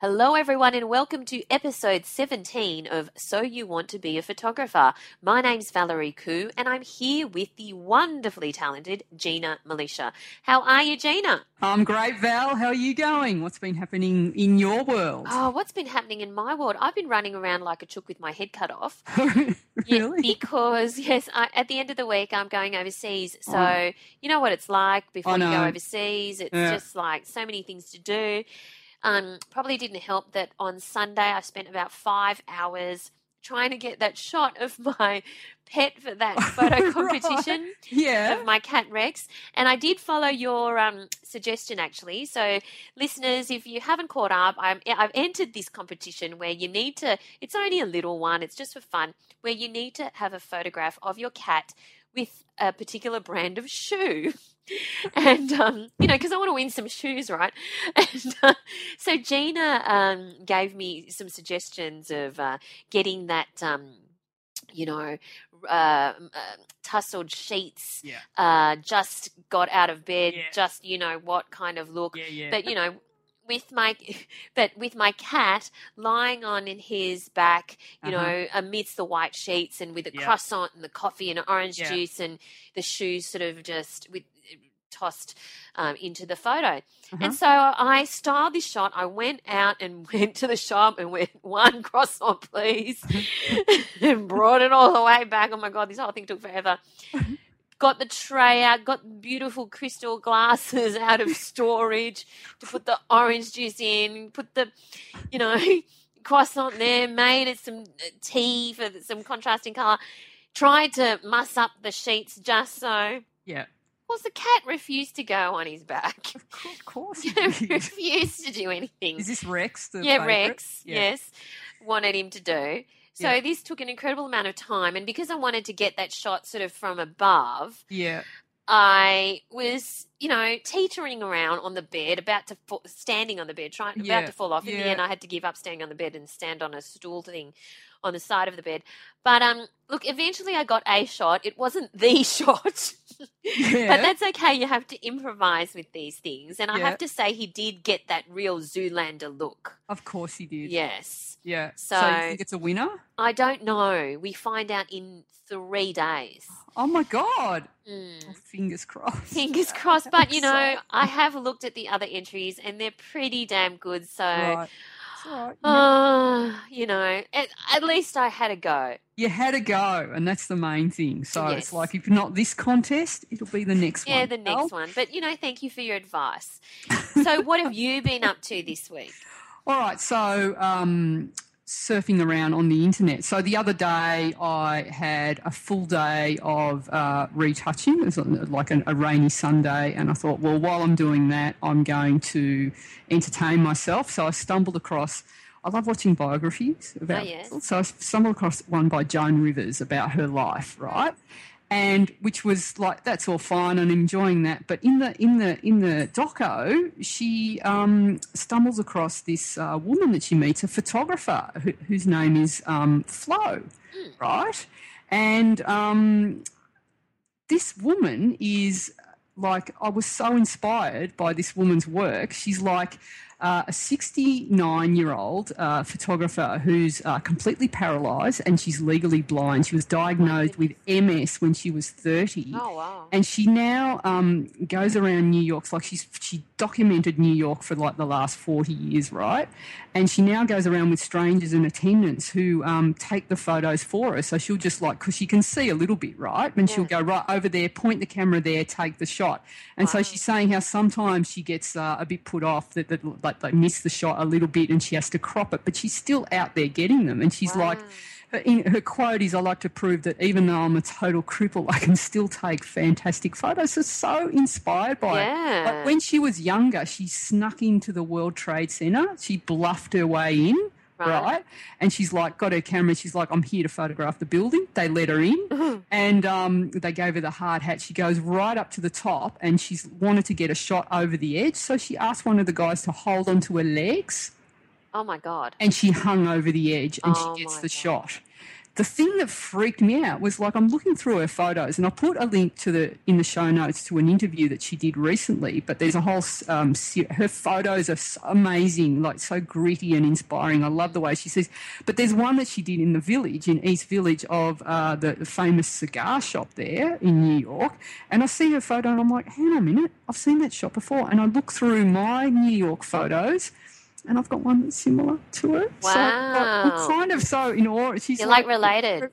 Hello, everyone, and welcome to episode 17 of So You Want to Be a Photographer. My name's Valerie Khoo, and I'm here with the wonderfully talented Gina Milicia. How are you, Gina? I'm great, Val. How are you going? What's been happening in your world? Oh, what's been happening in my world? I've been running around like a chook with my head cut off. really? Yeah, because, yes, I, at the end of the week, I'm going overseas. Oh. So, Oh. you know what it's like before you go overseas. It's Yeah. just like so many things to do. Um, probably didn't help that on Sunday I spent about five hours trying to get that shot of my pet for that photo Right. competition Yeah. of my cat Rex. And I did follow your um, suggestion actually. So, listeners, if you haven't caught up, I'm, I've entered this competition where you need to, it's only a little one, it's just for fun, where you need to have a photograph of your cat with a particular brand of shoe. And, um, you know, because I want to win some shoes, right? And uh, so Gina um, gave me some suggestions of uh, getting that, um, you know, uh, uh, tussled sheets Yeah. uh, just got out of bed, Yeah. just you know what kind of look. Yeah. But you know, with my but with my cat lying on in his back, you Uh-huh. know, amidst the white sheets and with a croissant and the coffee and orange juice and the shoes sort of just with tossed um, into the photo. Uh-huh. And so I styled this shot. I went out and went to the shop and went one croissant, please, and brought it all the way back. Oh my god, this whole thing took forever. Got the tray out, got beautiful crystal glasses out of storage to put the orange juice in, put the, you know, croissant there, made it some uh, tea for some contrasting color. Tried to muss up the sheets just so. yeah. Well, the cat refused to go on his back. Of course. He refused to do anything. Is this Rex? The yeah, favourite? Rex, Yeah. yes, wanted him to do. So Yeah. this took an incredible amount of time, and because I wanted to get that shot sort of from above, Yeah. I was, you know, teetering around on the bed, about to fall, standing on the bed, trying Yeah, about to fall off. In the end, I had to give up standing on the bed and stand on a stool thing on the side of the bed. But um, look, eventually I got a shot. It wasn't the shot. Yeah. But that's okay. You have to improvise with these things. And I Yeah. have to say, he did get that real Zoolander look. Of course he did. Yes. Yeah. So- you think it's a winner? I don't know. We find out in three days. Oh my God. Mm. Oh, fingers crossed. Fingers crossed. But, you know. I have looked at the other entries and they're pretty damn good. So, Right. It's all right. You, uh, you know, at, at least I had a go. you had a go, and that's the main thing. So Yes. it's like if not this contest, it'll be the next Yeah, one. Yeah, the Val. next one. But, you know, thank you for your advice. So, what have you been up to this week? All right, so um, surfing around on the internet. So the other day I had a full day of uh, retouching. It was like a, a rainy Sunday, and I thought, well, while I'm doing that, I'm going to entertain myself. So I stumbled across. I love watching biographies about. yes. So I stumbled across one by Joan Rivers about her life, right? And which was like that's all fine and enjoying that. But in the in the in the doco, she um, stumbles across this uh, woman that she meets, a photographer who, whose name is um, Flo, right? And um, this woman is like I was so inspired by this woman's work. She's like uh, a 69 year old uh, photographer who's uh, completely paralyzed and she's legally blind. She was diagnosed with MS when she was 30. Oh wow. And she now um, goes around New York. It's like she's she documented New York for like the last 40 years, right? And she now goes around with strangers and attendants who um, take the photos for her. So she'll just like, because she can see a little bit, right? And she'll go right over there, point the camera there, take the shot. And so she's saying how sometimes she gets uh, a bit put off that, that like they miss the shot a little bit and she has to crop it, but she's still out there getting them. And she's like, her, in, her quote is, "I like to prove that even though I'm a total cripple, I can still take fantastic photos." So so inspired by Yeah. it. Like when she was younger, she snuck into the World Trade Center. She bluffed her way in. Right. Right. And she's like, got her camera. She's like, I'm here to photograph the building. They let her in and um, they gave her the hard hat. She goes right up to the top and she's wanted to get a shot over the edge. So she asked one of the guys to hold onto her legs Oh my god. and she hung over the edge and Oh she gets the God. shot. The thing that freaked me out was like I'm looking through her photos, and I put a link to the in the show notes to an interview that she did recently. But there's a whole um, her photos are so amazing, like so gritty and inspiring. I love the way she says. But there's one that she did in the village in East Village of uh, the, the famous cigar shop there in New York, and I see her photo and I'm like, hang on a minute, I've seen that shop before. And I look through my New York photos. And I've got one that's similar to it. So uh, Wow. I'm kind of so in awe. She's You're like related.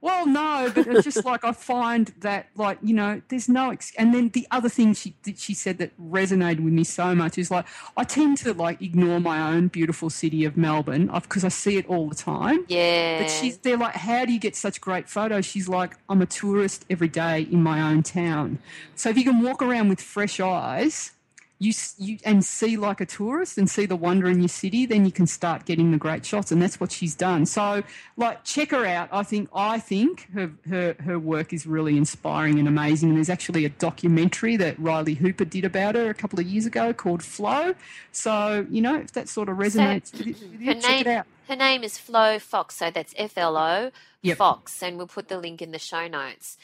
Well, no, but it's just like I find that, like you know, there's no. Ex- and then the other thing she that she said that resonated with me so much is like I tend to like ignore my own beautiful city of Melbourne because I see it all the time. Yeah. But she's they're like, how do you get such great photos? She's like, I'm a tourist every day in my own town. So if you can walk around with fresh eyes, you you and see like a tourist and see the wonder in your city, then you can start getting the great shots, and that's what she's done. So like, check her out. I think I think her her her work is really inspiring and amazing. And there's actually a documentary that Riley Hooper did about her a couple of years ago called Flo. So you know, if that sort of resonates with you, with you, check it out. her name is Flo Fox, so that's F L O Yep. Fox, and we'll put the link in the show notes.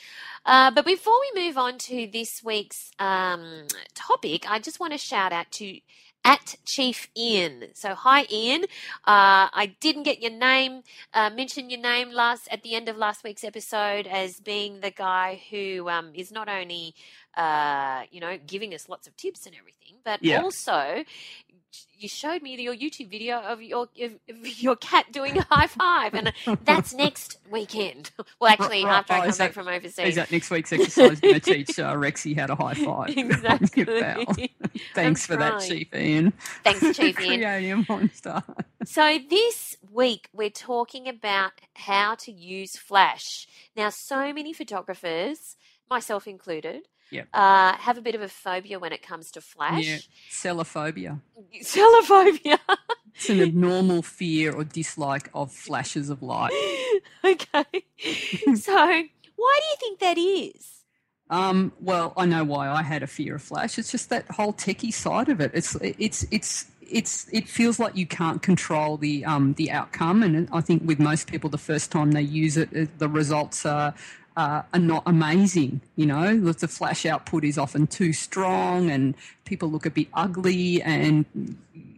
Uh, but before we move on to this week's um, topic, I just want to shout out to at Chief Ian. So hi Ian, uh, I didn't get your name, uh, mention your name last at the end of last week's episode as being the guy who um, is not only uh, you know giving us lots of tips and everything, but Yeah. also you showed me your YouTube video of your of your cat doing a high five, and that's next weekend. Well, actually, Right, after I oh, come is back that- from overseas, Is that next week's exercise going to teach uh, Rexy how to high five? Exactly. Thanks for that. Chief Ian. Thanks, Chief Ian. Creating a monster. So this week we're talking about how to use Flash. Now, so many photographers, myself included, Yep. uh, have a bit of a phobia when it comes to Flash. Yeah, selaphobia. Selaphobia. It's an abnormal fear or dislike of flashes of light. okay. so, why do you think that is? Um, well, I know why I had a fear of flash. It's just that whole techie side of it. It's it's it's it's it feels like you can't control the um the outcome, and I think with most people, the first time they use it- the results are. Uh, are not amazing, you know. The flash output is often too strong, and people look a bit ugly, and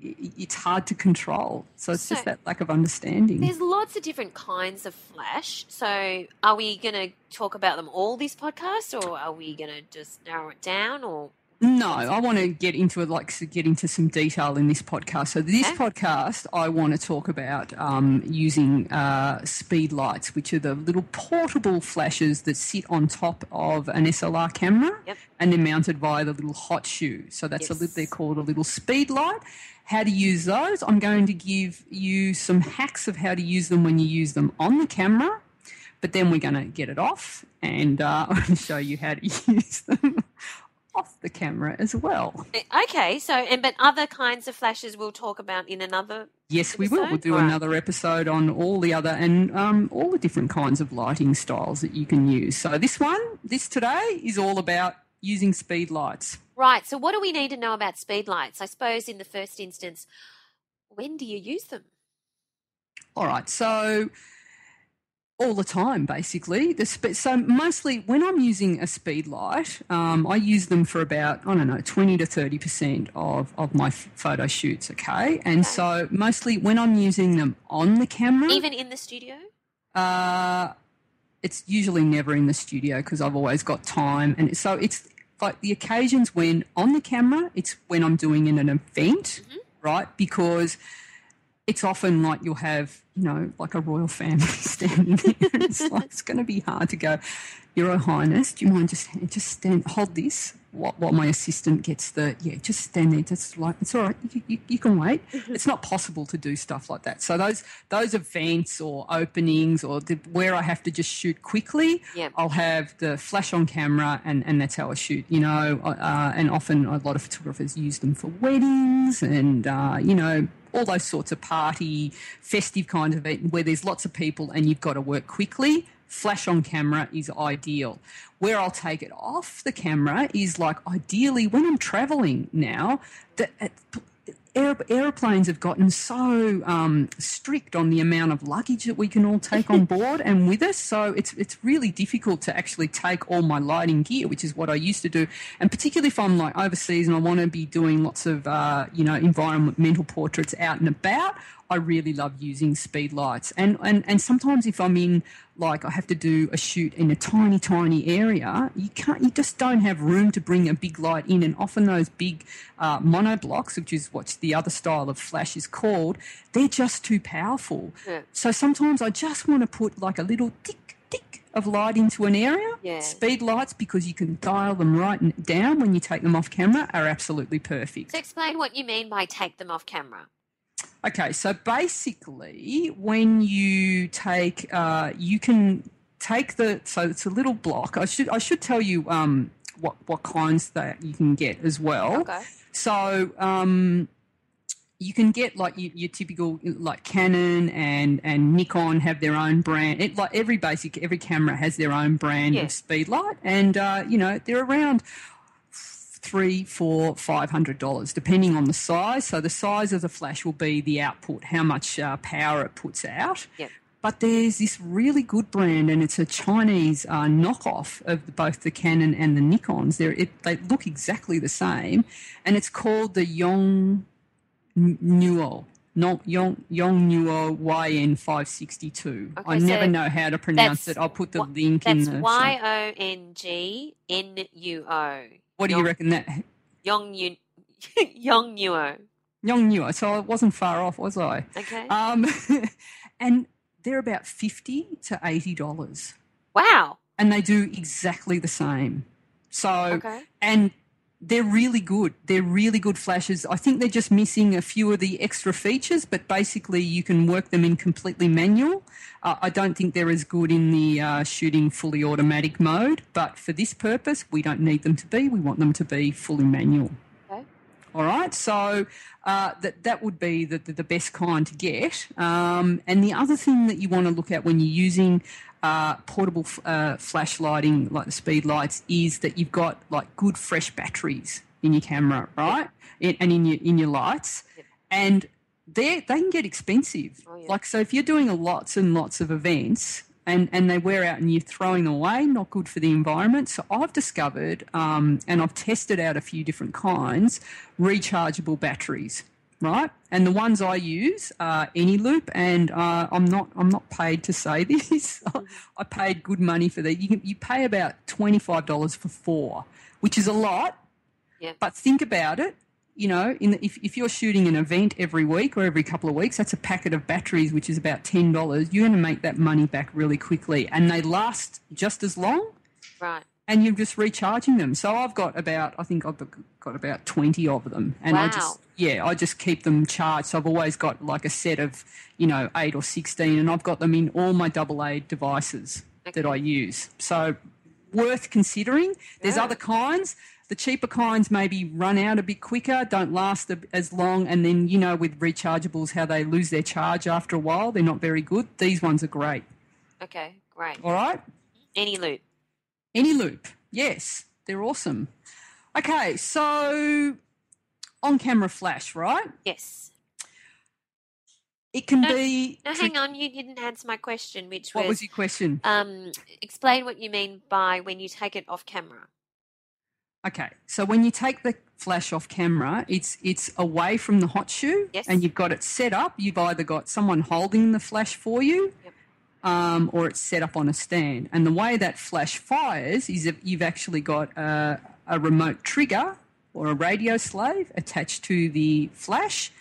it's hard to control. So it's So- just that lack of understanding. There's lots of different kinds of flash. So, are we going to talk about them all this podcast, or are we going to just narrow it down? Or No, I want to get into it, like to get into some detail in this podcast. So this Okay. podcast, I want to talk about um, using uh, speed lights, which are the little portable flashes that sit on top of an SLR camera, Yep. and they're mounted via the little hot shoe. So that's a little, they're called a little speed light. How to use those? I'm going to give you some hacks of how to use them when you use them on the camera. But then we're going to get it off, and uh, I'm going to show you how to use them off the camera as well. Eh, okay, so and but other kinds of flashes we'll talk about in another. Yes, we will. We'll do right. another episode on all the other and um, all the different kinds of lighting styles that you can use. So this one, this today, is all about using speed lights. Right. So, what do we need to know about speed lights? I suppose in the first instance, when do you use them? All right, so all the time, basically. The sp- so mostly when I'm using a speed light, um, I use them for about I don't know twenty to thirty percent of of my f- photo shoots. Okay, and so mostly when I'm using them on the camera, Even in the studio? uh, it's usually never in the studio because I've always got time, and so it's like the occasions when on the camera, it's when I'm doing in an event, right? Because it's often like you'll have, you know, like a royal family standing there. it's like it's going to be hard to go. Your Highness, do you mind just just stand, hold this while, while my assistant gets the yeah, just stand there. Just like it's all right. You, you, you can wait. it's not possible to do stuff like that. So those those events or openings or the, where I have to just shoot quickly, Yeah. I'll have the flash on camera and, and that's how I shoot, you know. Uh, and often a lot of photographers use them for weddings and, uh, you know, all those sorts of party, festive kind of event where there's lots of people and you've got to work quickly. Flash on camera is ideal. Where I'll take it off the camera is like ideally when I'm traveling now, that uh, aer- aeroplanes have gotten so um, strict on the amount of luggage that we can all take on board and with us. So it's it's really difficult to actually take all my lighting gear, which is what I used to do. And particularly if I'm like overseas and I want to be doing lots of uh, you know environmental portraits out and about. I really love using speed lights, and, and and sometimes if I'm in like I have to do a shoot in a tiny tiny area, you can't you just don't have room to bring a big light in, and often those big uh, monoblocks, which is what the other style of flash is called, they're just too powerful. Yeah. So sometimes I just want to put like a little tick tick of light into an area. Yeah. Speed lights because you can dial them right down when you take them off camera are absolutely perfect. So explain what you mean by take them off camera. Okay, so basically, when you take, uh, you can take the. So it's a little block. I should I should tell you um, what what kinds that you can get as well. Okay. So um, you can get like your, your typical like Canon and and Nikon have their own brand. It, like every basic every camera has their own brand Yeah. of speed light, and uh, you know they're around three, four, five hundred dollars, depending on the size. So the size of the flash will be the output, how much uh, power it puts out. Yep. But there's this really good brand, and it's a Chinese uh, knockoff of both the Canon and the Nikon's. They're, it, they look exactly the same, and it's called the Yong Nuo. Yong Yong Nuo YN562. I Okay, never know how to pronounce it. I'll put the link in That's the. Y O N G N U O. what do you reckon that? Yong Yu Yong Nuo. Yong Nuo. So I wasn't far off, was I? Okay. Um, and they're about fifty to eighty dollars, wow. and they do exactly the same. So Okay. and they're really good. They're really good flashes. I think they're just missing a few of the extra features, but basically you can work them in completely manual. Uh, I don't think they're as good in the uh, shooting fully automatic mode, but for this purpose, we don't need them to be. We want them to be fully manual. All right, so uh, that that would be the, the, the best kind to get. Um, and the other thing that you want to look at when you're using uh, portable f- uh, flash lighting, like the speed lights, is that you've got like good fresh batteries in your camera, right? In, and in your in your lights, and they they can get expensive. Oh, yeah. Like so, if you're doing lots and lots of events. And, and they wear out and you're throwing them away, not good for the environment. So I've discovered, um, and I've tested out a few different kinds, rechargeable batteries, right? And the ones I use are Eneloop, and uh, I'm not I'm not paid to say this. I paid good money for that. You can, you pay about twenty five dollars for four, which is a lot. Yeah. But think about it. You know, in the, if if you're shooting an event every week or every couple of weeks, that's a packet of batteries, which is about ten dollars. You're going to make that money back really quickly, and they last just as long Right. and you're just recharging them. So I've got about, I think I've got about 20 of them. And I just, yeah, I just keep them charged. So I've always got like a set of, you know, eight or 16, and I've got them in all my double A devices that I use. So worth considering. There's Yeah. other kinds. The cheaper kinds maybe run out a bit quicker, don't last as long, and then you know with rechargeables how they lose their charge after a while. They're not very good. These ones are great. Okay. Great. All right. Eneloop. Any loop, yes, they're awesome. Okay, so on camera flash, right? Yes. It can No, be. Tri- hang on, you didn't answer my question, which What was, What was your question? um, explain what you mean by when you take it off camera. Okay, so when you take the flash off camera, it's it's away from the hot shoe, Yes. and you've got it set up. You've either got someone holding the flash for you, Yep. um, or it's set up on a stand. And the way that flash fires is that you've actually got a, a remote trigger or a radio slave attached to the flash,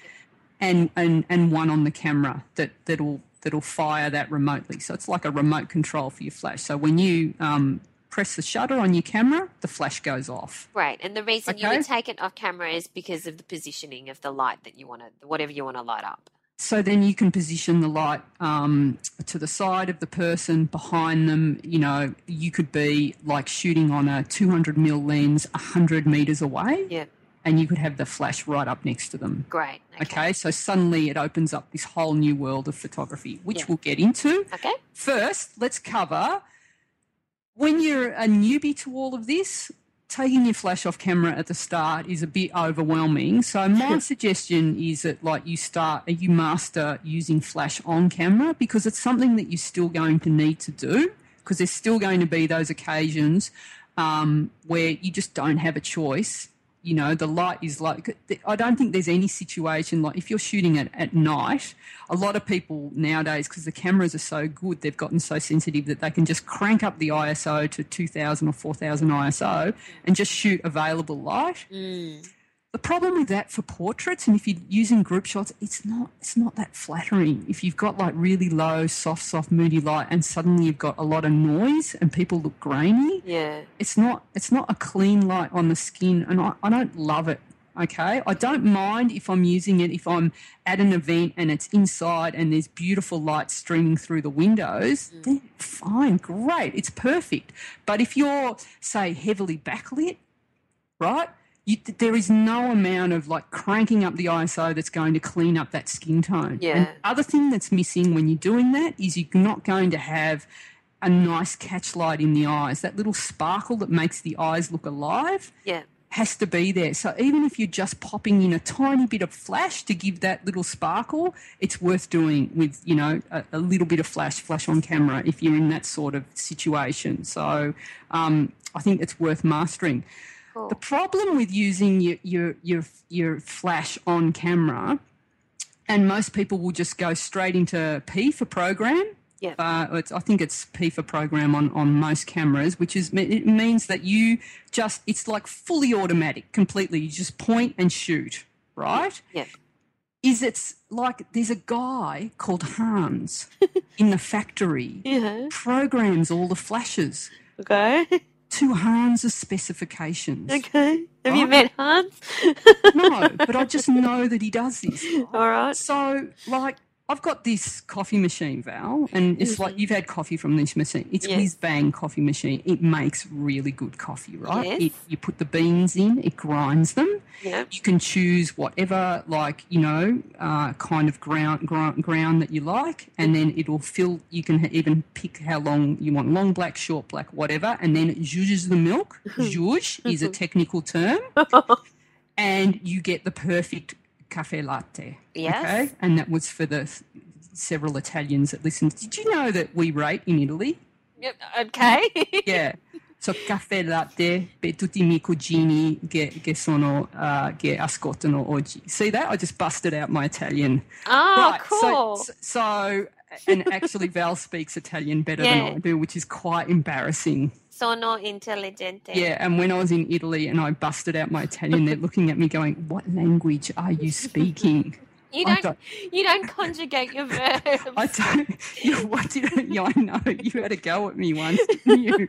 and and and one on the camera that that'll that'll fire that remotely. So it's like a remote control for your flash. So when you um, press the shutter on your camera, the flash goes off. Right, and the reason you would take it off camera is because of the positioning of the light that you want to, whatever you want to light up. So then you can position the light um, to the side of the person, behind them. You know, you could be like shooting on a 200 mil lens 100 meters away, Yeah, and you could have the flash right up next to them. great. Okay, so suddenly it opens up this whole new world of photography, which Yeah. we'll get into. Okay. First, let's cover when you're a newbie to all of this, taking your flash off camera at the start is a bit overwhelming. So my suggestion is that like you start you master using flash on camera because it's something that you're still going to need to do because there's still going to be those occasions um, where you just don't have a choice. You know, the light is like, I don't think there's any situation like if you're shooting it at night, a lot of people nowadays, because the cameras are so good, they've gotten so sensitive that they can just crank up the ISO to 2000 or 4000 ISO and just shoot available light. Mm. The problem with that for portraits, and if you're using group shots, it's not it's not that flattering. If you've got like really low, soft, soft, moody light, and suddenly you've got a lot of noise and people look grainy, Yeah. it's not it's not a clean light on the skin, and I, I don't love it. Okay, I don't mind if I'm using it if I'm at an event and it's inside and there's beautiful light streaming through the windows. Mm. Then fine, great, it's perfect. But if you're say heavily backlit, right? You, there is no amount of like cranking up the ISO that's going to clean up that skin tone. Yeah. And other thing that's missing when you're doing that is you're not going to have a nice catch light in the eyes. That little sparkle that makes the eyes look alive Yeah. has to be there. So even if you're just popping in a tiny bit of flash to give that little sparkle, it's worth doing with you know a, a little bit of flash, flash on camera if you're in that sort of situation. So um, I think it's worth mastering. Cool. The problem with using your your your your flash on camera, and most people will just go straight into P for program. Yeah. Uh, it's, I think it's P for program on, on most cameras, which is it means that you just it's like fully automatic, completely. You just point and shoot, right? Yeah. Is it's like there's a guy called Hans in the factory Yeah. programs all the flashes Okay. to Hans' specifications. Okay. Have you met Hans? No, but I just know that he does this. All right. So, like, I've got this coffee machine, Val, and it's mm-hmm. like you've had coffee from this machine. It's Yes. whiz bang coffee machine. It makes really good coffee, right? Yes. It, you put the beans in, it grinds them. Yeah. You can choose whatever, like you know, uh, kind of ground, ground ground that you like, and mm-hmm. then it'll fill. You can even pick how long you want, long black, short black, whatever, and then it zhuzhes the milk. Mm-hmm. Zhuzh is a technical term, and you get the perfect cafe latte. Yes. Okay, and that was for the several Italians that listened. Did you know that we rate in Italy? Yep. Okay. Yeah. So caffè latte per tutti i miei cugini che, che sono uh, che ascoltano oggi. See that? I just busted out my Italian. oh, Right, cool. So, so and actually Val speaks Italian better Yeah. than I do, which is quite embarrassing. Sono intelligente. Yeah, and when I was in Italy and I busted out my Italian, they're looking at me going, "What language are you speaking?" You don't, don't- you don't conjugate your verbs. I don't. You, what did? Yeah, I know. You had a go at me once, didn't you?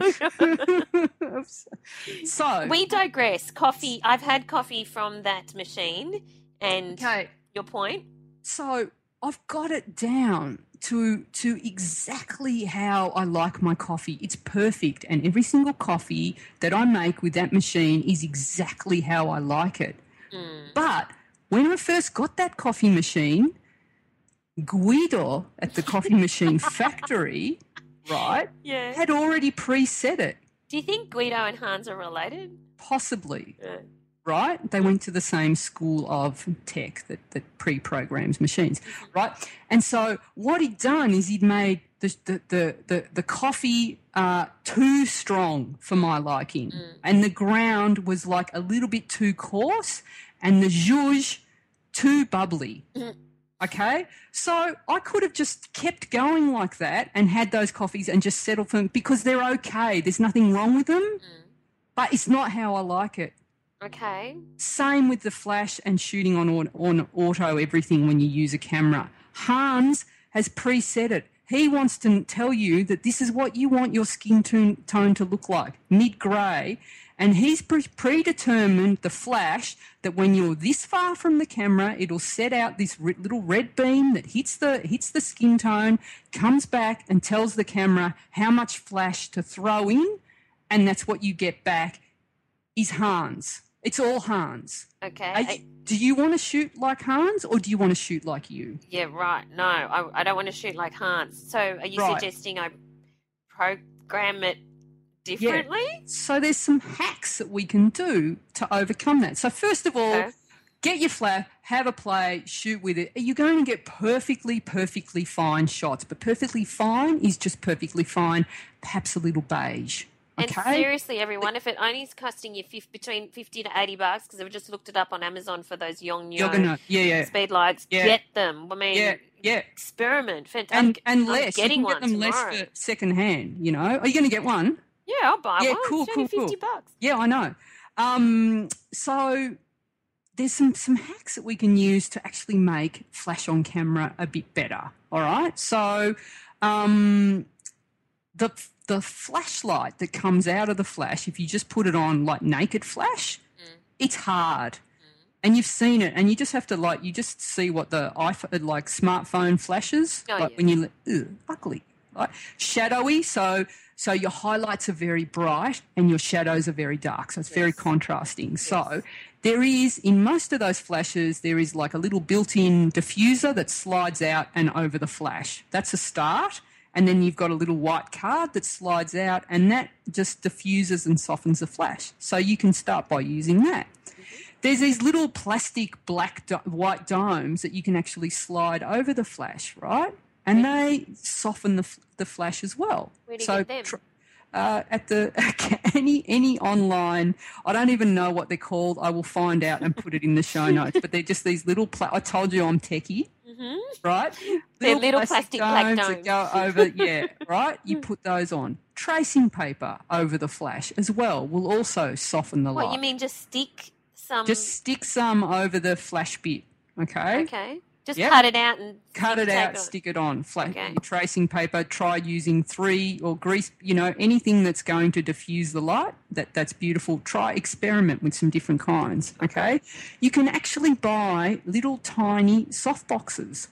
so we digress. Coffee. I've had coffee from that machine, and okay. your point. So I've got it down to to exactly how I like my coffee. It's perfect, and every single coffee that I make with that machine is exactly how I like it. Mm. But when I first got that coffee machine, Guido at the coffee machine factory, right, Yeah. had already preset it. Do you think Guido and Hans are related? Possibly. Yeah. Right? They went to the same school of tech that, that pre-programs machines, right? And so what he'd done is he'd made the the the the, the coffee uh, too strong for my liking, mm. and the ground was like a little bit too coarse, and the zhuzh too bubbly. Mm. Okay, so I could have just kept going like that and had those coffees and just settled for them because they're okay. There's nothing wrong with them, mm. but it's not how I like it. Okay. Same with the flash and shooting on, on auto everything when you use a camera. Hans has preset it. He wants to tell you that this is what you want your skin tone, to look like, mid grey. And he's pre- predetermined the flash that when you're this far from the camera, it'll set out this ri- little red beam that hits the hits the skin tone, comes back and tells the camera how much flash to throw in, and that's what you get back is Hans. It's all Hans. Okay. I- do you want to shoot like Hans or do you want to shoot like you? yeah, right. No, I, I don't want to shoot like Hans. So are you Right. suggesting I program it differently? So there's some hacks that we can do to overcome that. So first of all, Okay. get your flash, have a play, shoot with it. You're going to get perfectly, perfectly fine shots, but perfectly fine is just perfectly fine, perhaps a little beige. And Okay. seriously, everyone, if it only is costing you fif- between fifty to eighty bucks, because I've just looked it up on Amazon for those Yong You're yeah, yeah, speed lights, Yeah. get them. I mean, yeah, yeah. experiment. Fantastic. And and less. You can get them less for second hand. You know, are you going to get one? Yeah, I'll buy Yeah, one. cool, it's cool, cool. bucks. Yeah, I know. Um, so there's some some hacks that we can use to actually make flash on camera a bit better. All right. So um, the the flashlight that comes out of the flash, if you just put it on like naked flash, Mm. it's hard. And you've seen it, and you just have to like you just see what the iPhone like smartphone flashes Oh, like yeah. when you ugh, ugly, right? shadowy. So so your highlights are very bright and your shadows are very dark. So it's very Yes. contrasting. So there is in most of those flashes there is like a little built-in diffuser that slides out and over the flash. That's a start. And then you've got a little white card that slides out and that just diffuses and softens the flash. So you can start by using that. There's these little plastic black do- white domes that you can actually slide over the flash, right? And they soften the, f- the flash as well. Where do you so get them? tr- uh, at the any any online, I don't even know what they're called. I will find out and put it in the show notes. But they're just these little. Pla- I told you I'm techie, hmm right? They're little plastic black that go over. Yeah, right. You put those on. Tracing paper over the flash as well will also soften the What light. you mean? Just stick some? Just stick some over the flash bit. Okay. okay. Just Yeah. cut it out and Cut stick it out, on stick it on. Flat Okay. tracing paper. Try using three or grease. You know anything that's going to diffuse the light. That that's beautiful. Try experiment with some different kinds. Okay. You can actually buy little tiny soft boxes.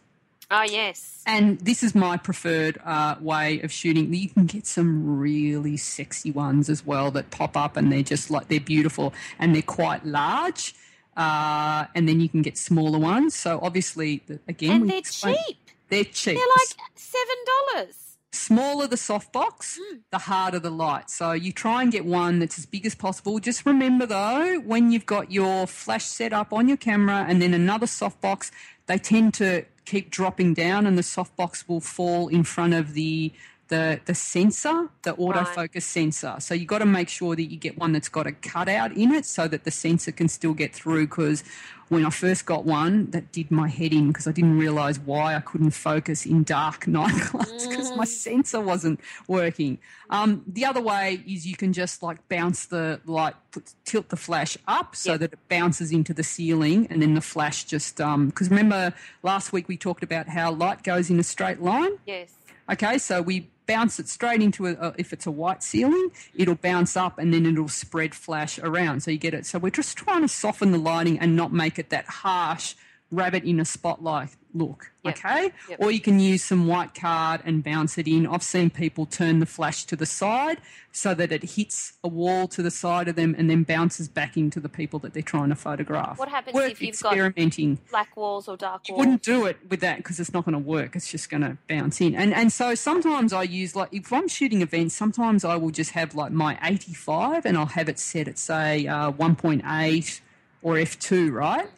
Oh yes. And this is my preferred uh, way of shooting. You can get some really sexy ones as well that pop up, and they're just like they're beautiful and they're quite large. Uh, and then you can get smaller ones. So obviously, the, again, and they're explained- cheap. They're cheap. They're like seven dollars. smaller the softbox, the harder the light. So you try and get one that's as big as possible. Just remember though, when you've got your flash set up on your camera and then another softbox, they tend to keep dropping down and the softbox will fall in front of the the, the sensor, the autofocus sensor. So you got to make sure that you get one that's got a cutout in it so that the sensor can still get through. Because when I first got one, that did my head in because I didn't realize why I couldn't focus in dark nightclubs because my sensor wasn't working. Um, the other way is you can just like bounce the light, put, tilt the flash up so Yep. that it bounces into the ceiling, and then the flash just because remember last week we talked about how light goes in a straight line. Yes. Okay, so we bounce it straight into a, a if it's a white ceiling, it'll bounce up and then it'll spread flash around. So you get it. So we're just trying to soften the lighting and not make it that harsh rabbit in a spotlight look. Yep. Okay, Yep. or you can use some white card and bounce it in. I've seen people turn the flash to the side so that it hits a wall to the side of them and then bounces back into the people that they're trying to photograph. What happens Worth if you've got- experimenting Black walls or dark you walls. wouldn't do it with that because it's not going to work. It's just going to bounce in. And and so sometimes I use like if I'm shooting events, sometimes I will just have like my 85 and I'll have it set at say uh, 1.8 or F2, right?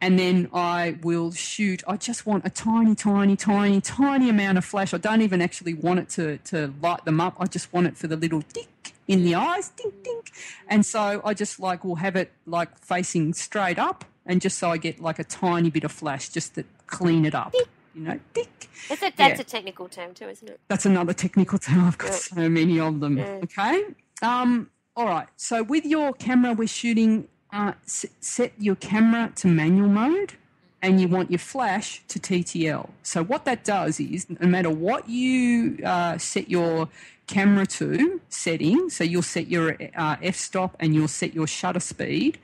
And then I will shoot. I just want a tiny, tiny, tiny, tiny amount of flash. I don't even actually want it to, to light them up. I just want it for the little tick in the eyes, dink, dink. And so I just like will have it like facing straight up and just so I get like a tiny bit of flash just to clean it up. You know, tick. That's a, that's Yeah. a technical term too, isn't it? That's another technical term. I've got Yeah. so many of them. Yeah. Okay. Um, all right. So with your camera, we're shooting. Uh, set your camera to manual mode, and you want your flash to TTL. So what that does is, no matter what you uh, set your camera to setting, so you'll set your uh, f stop and you'll set your shutter speed.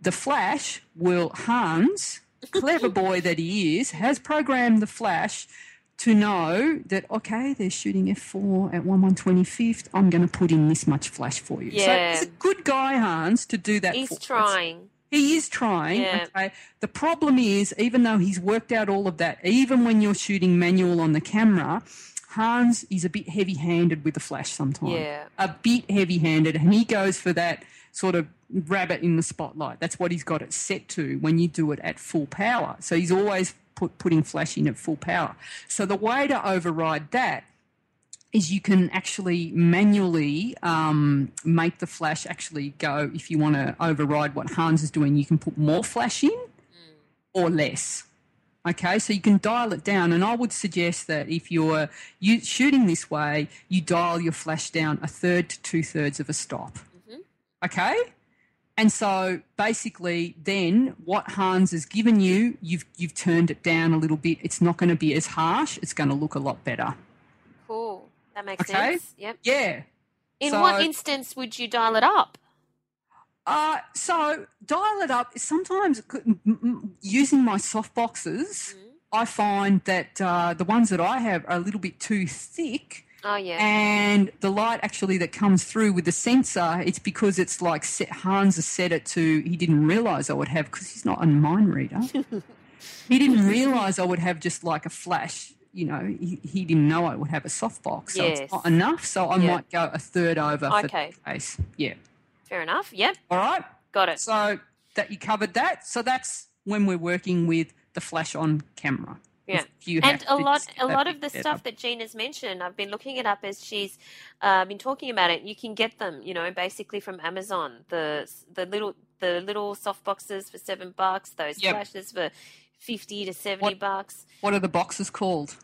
The flash will Hans, clever boy that he is, has programmed the flash to know that okay, they're shooting f4 at 1 125th. I'm going to put in this much flash for you. So Yeah. he's a good guy, Hans, to do that. He's for us. trying. He is trying. Yeah. Okay. The problem is, even though he's worked out all of that, even when you're shooting manual on the camera, Hans is a bit heavy-handed with the flash sometimes. Yeah. A bit heavy-handed, and he goes for that sort of rabbit in the spotlight. That's what he's got it set to when you do it at full power. So he's always put, putting flash in at full power. So the way to override that is you can actually manually um, make the flash actually go. If you want to override what Hans is doing, you can put more flash in or less. Okay, so you can dial it down, and I would suggest that if you're you, shooting this way, you dial your flash down a third to two thirds of a stop. Okay, and so basically, then what Hans has given you, you've you've turned it down a little bit. It's not going to be as harsh. It's going to look a lot better. Cool. That makes Okay. sense. Yep. Yeah. In So- what instance would you dial it up? Uh, so dial it up. Sometimes using my soft boxes, I find that uh, the ones that I have are a little bit too thick. Oh yeah. And the light actually that comes through with the sensor, it's because it's like set, Hans has set it to, he didn't realize I would have, because he's not a mind reader. he didn't realize I would have just like a flash. You know, he, he didn't know I would have a softbox. So Yes. it's not enough. So I Yeah. might go a third over Okay. for the case. Yeah. Fair enough. Yep. All right. Got it. So that you covered that. So that's when we're working with the flash on camera. Yeah. And a lot a lot of the stuff that Gina's mentioned, I've been looking it up as she's uh, been talking about it. You can get them, you know, basically from Amazon. The the little the little soft boxes for seven bucks. Those Yep. flashes for fifty to seventy What- bucks. What are the boxes called?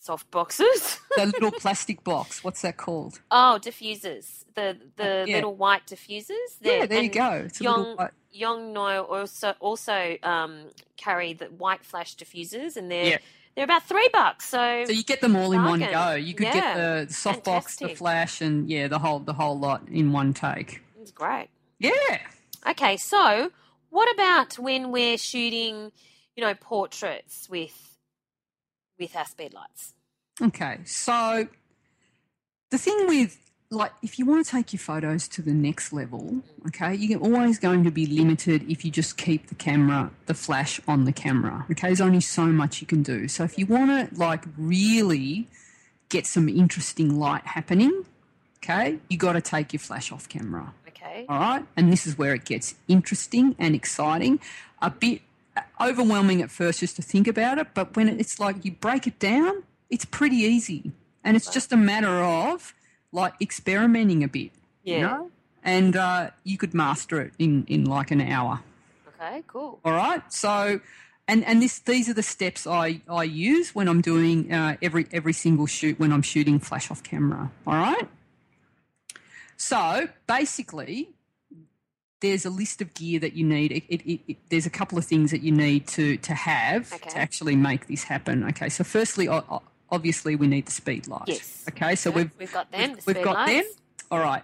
Soft boxes. The little plastic box. What's that called? oh, diffusers. The the Yeah. little white diffusers. yeah, there you go. It's little. white- Yongno also also um, carry the white flash diffusers, and they're Yeah. they're about three bucks. So, So you get them all in one go. You could Yeah. get the soft box, the flash, and yeah, the whole the whole lot in one take. it's great. Yeah. Okay, so what about when we're shooting, you know, portraits with with our speed lights? Okay, so the thing with like if you want to take your photos to the next level, okay, you're always going to be limited if you just keep the camera, the flash on the camera. Okay, there's only so much you can do. So if you want to like really get some interesting light happening, okay, you got to take your flash off camera. Okay. All right. And this is where it gets interesting and exciting. A bit overwhelming at first just to think about it, but when it's like you break it down, it's pretty easy. And it's just a matter of like experimenting a bit. Yeah. You know? And uh, you could master it in, in like an hour. Okay, cool. All right. So, and and this these are the steps I, I use when I'm doing uh, every every single shoot when I'm shooting flash off camera. All right. So basically, there's a list of gear that you need. It, it, it, there's a couple of things that you need to to have Okay. to actually make this happen. Okay. So firstly, obviously, we need the speed light. Yes. Okay. So we've we've got them. We've, the we've got them. All right.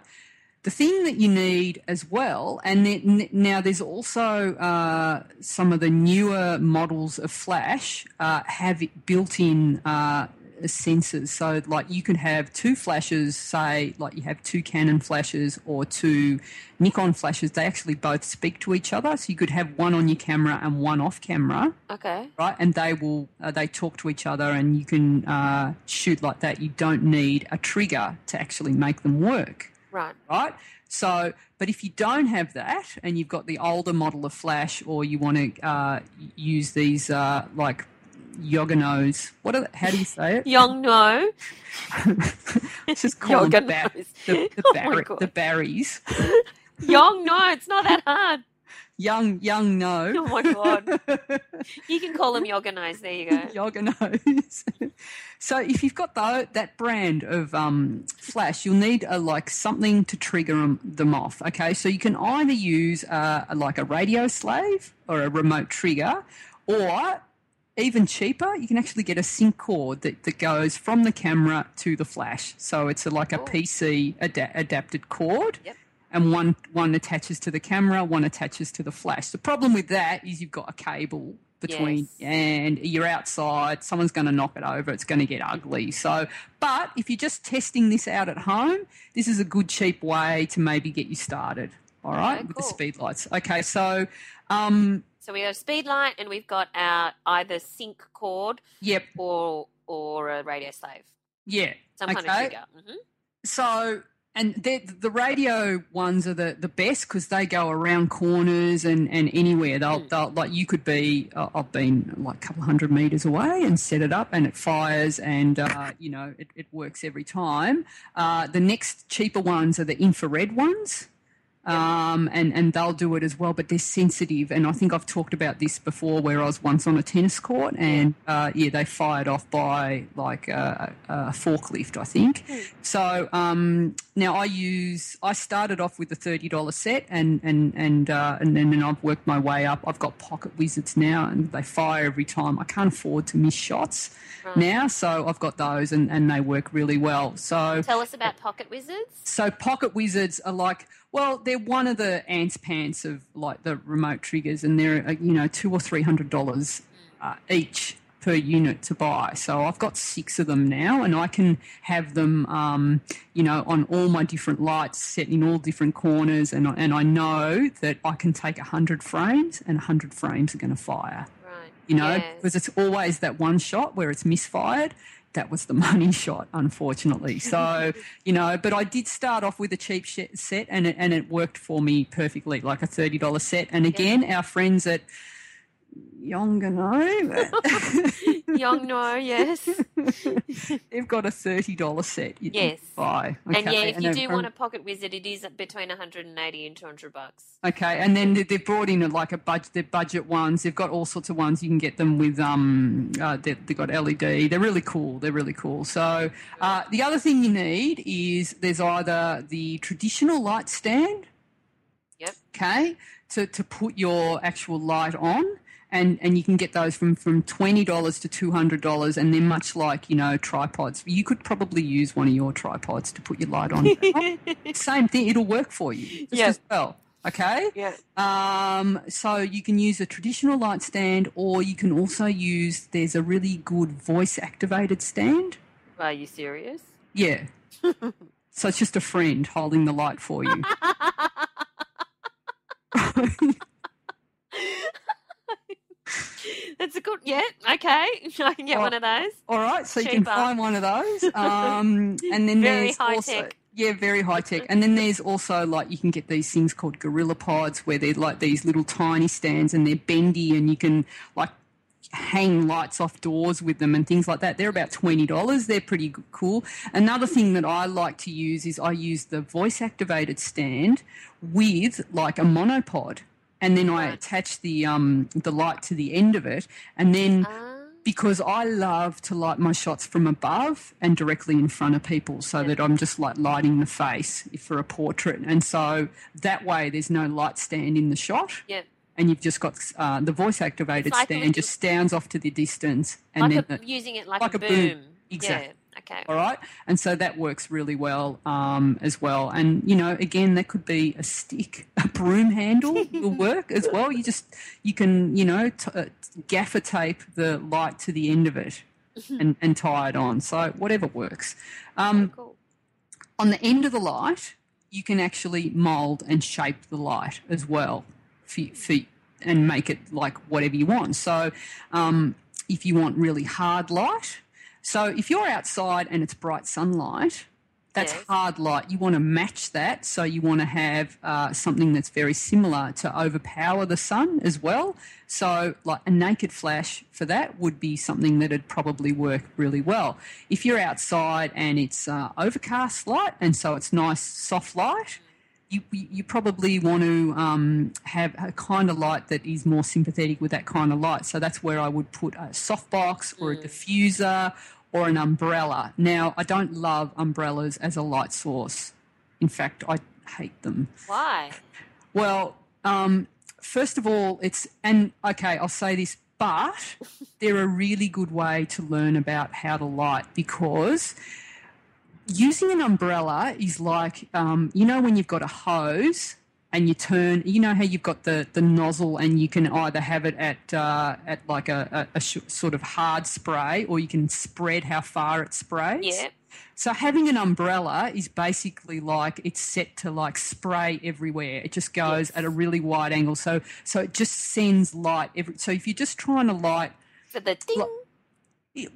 The thing that you need as well, and then, now there's also uh, some of the newer models of Flash uh, have built-in uh, sensors. So, like, you could have two flashes, say, like you have two Canon flashes or two Nikon flashes. They actually both speak to each other. So you could have one on your camera and one off camera Okay. right? And they will uh, they talk to each other, and you can uh, shoot like that. You don't need a trigger to actually make them work. Right. right? So, but if you don't have that and you've got the older model of flash, or you want to uh, use these uh, like Yoganos, what are how do you say it? Young no. Let's just call them ba- the, the, Oh my the Barrys. Young no. It's not that hard. Young, young, no. Oh my god. You can call them Yoganos. There you go. Yoganos. so if you've got tho- that brand of um, flash, you'll need a, like something to trigger them off. Okay, so you can either use uh, like a radio slave or a remote trigger, or even cheaper, you can actually get a sync cord that, that goes from the camera to the flash. So it's a, like a Cool. PC ada- adapted cord. Yep. And one one attaches to the camera, one attaches to the flash. The problem with that is you've got a cable between Yes. and you're outside, someone's going to knock it over, it's going to get ugly. So, but if you're just testing this out at home, this is a good cheap way to maybe get you started. All right, Okay, with the cool. speed lights. Okay, so um, So we have a speed light and we've got our either sync cord yep, or or a radio slave. yeah, Some kind of Okay. trigger. hmm so and the radio ones are the, the best because they go around corners and, and anywhere they'll, Mm. they'll like you could be uh, I've been like a couple hundred meters away and set it up and it fires and uh, you know it, it works every time uh, the next cheaper ones are the infrared ones um, and and they'll do it as well, but they're sensitive. And I think I've talked about this before, where I was once on a tennis court, and uh, yeah, they fired off by like a, a forklift, I think. So um, now I use. I started off with a thirty dollar set, and and and uh, and then and I've worked my way up. I've got pocket wizards now, and they fire every time. I can't afford to miss shots Right. now, so I've got those, and and they work really well. So Tell us about Pocket Wizards. so pocket wizards are like, well, they're one of the ants pants of like the remote triggers, and they're uh, you know two or three hundred dollars uh, each per unit to buy. So I've got six of them now, and I can have them, um, you know, on all my different lights set in all different corners, and I- and I know that I can take hundred frames, and hundred frames are going to fire Right. you know, Yes. because it's always that one shot where it's misfired. That was the money shot, unfortunately. So, you know, but I did start off with a cheap set and it, and it worked for me perfectly, like a $30 set. And again, our friends at Yongnuo, Young no, yes. they've got a $30 set you Yes. can buy. and yeah, okay? if you do want a Pocket Wizard, it is between 180 and 200 bucks. Okay, and then they- they've brought in like a budget, their budget ones. They've got all sorts of ones. You can get them with um, uh, they, they've got LED. They're really cool. They're really cool. So uh, the other thing you need is there's either the traditional light stand, Yep. okay, to to put your actual light on. And, and you can get those from, from twenty dollars to two hundred dollars, and they're much like you know tripods. You could probably use one of your tripods to put your light on. Same thing; it'll work for you just Yeah. as well. Okay. Yeah. Um, so you can use a traditional light stand, or you can also use. There's a really good voice activated stand. Are you serious? Yeah. so it's just a friend holding the light for you. That's a good. Yeah. Okay. I can get one of those. All right, so you can find one of those. Um, and then Very there's high also tech. yeah, very high tech. And then there's also like you can get these things called gorilla pods where they're like these little tiny stands and they're bendy and you can like hang lights off doors with them and things like that. They're about twenty dollars. They're pretty cool. Another thing that I like to use is I use the voice activated stand with like a monopod. And then I attach the um, the light to the end of it, and then Ah, because I love to light my shots from above and directly in front of people so that I'm just like lighting the face for a portrait. And so that way there's no light stand in the shot yeah. and you've just got uh, the voice activated like stand just stands off to the distance and Like then a, the, using it like, like a a boom. boom. Exactly. Okay. all right. And so that works really well um, as well. And you know again that could be a stick a broom handle will work as well. You just you can you know t- uh, gaffer tape the light to the end of it and, and tie it on. So whatever works. Um, cool. on the end of the light you can actually mold and shape the light as well for, for, and make it like whatever you want. So um, if you want really hard light so if you're outside and it's bright sunlight That's Yes. hard light. You want to match that, so you want to have uh, something that's very similar to overpower the sun as well. So, like a naked flash for that would be something that'd probably work really well. If you're outside and it's uh, overcast light, and so it's nice soft light, you, you probably want to um, have a kind of light that is more sympathetic with that kind of light. So that's where I would put a softbox or a diffuser or an umbrella. Now, I don't love umbrellas as a light source. In fact, I hate them. Why? Well, um, first of all, it's, and okay, I'll say this, but they're a really good way to learn about how to light because using an umbrella is like, um, you know, when you've got a hose and you turn, you know how you've got the, the nozzle and you can either have it at, uh, at like a, a, a sh- sort of hard spray or you can spread how far it sprays. Yeah. So having an umbrella is basically like it's set to like spray everywhere. It just goes at a really wide angle. So so it just sends light every so if you're just trying to light For the ding.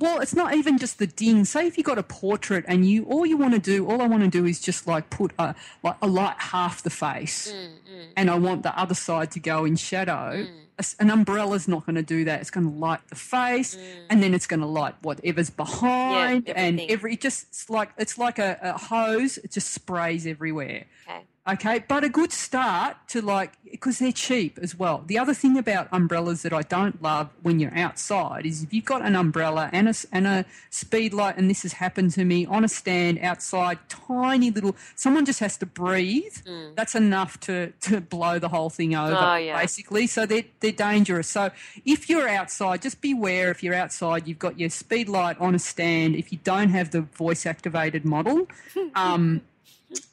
Well, it's not even just the ding. Say if you got a portrait and you all you want to do, all I want to do is just like put a like a light half the face, Mm, mm. and I want the other side to go in shadow. Mm. A s- An umbrella's not going to do that. It's going to light the face, mm. and then it's going to light whatever's behind, yeah, and every it just it's like it's like a, a hose. It just sprays everywhere. Okay. Okay, but a good start to like because they're cheap as well. The other thing about umbrellas that I don't love when you're outside is if you've got an umbrella and a, and a speed light, and this has happened to me on a stand outside, tiny little. Someone just has to breathe. That's enough to to blow the whole thing over, Oh, yeah. basically. So they're they're dangerous. So if you're outside, just beware. If you're outside, you've got your speed light on a stand. If you don't have the voice activated model, um,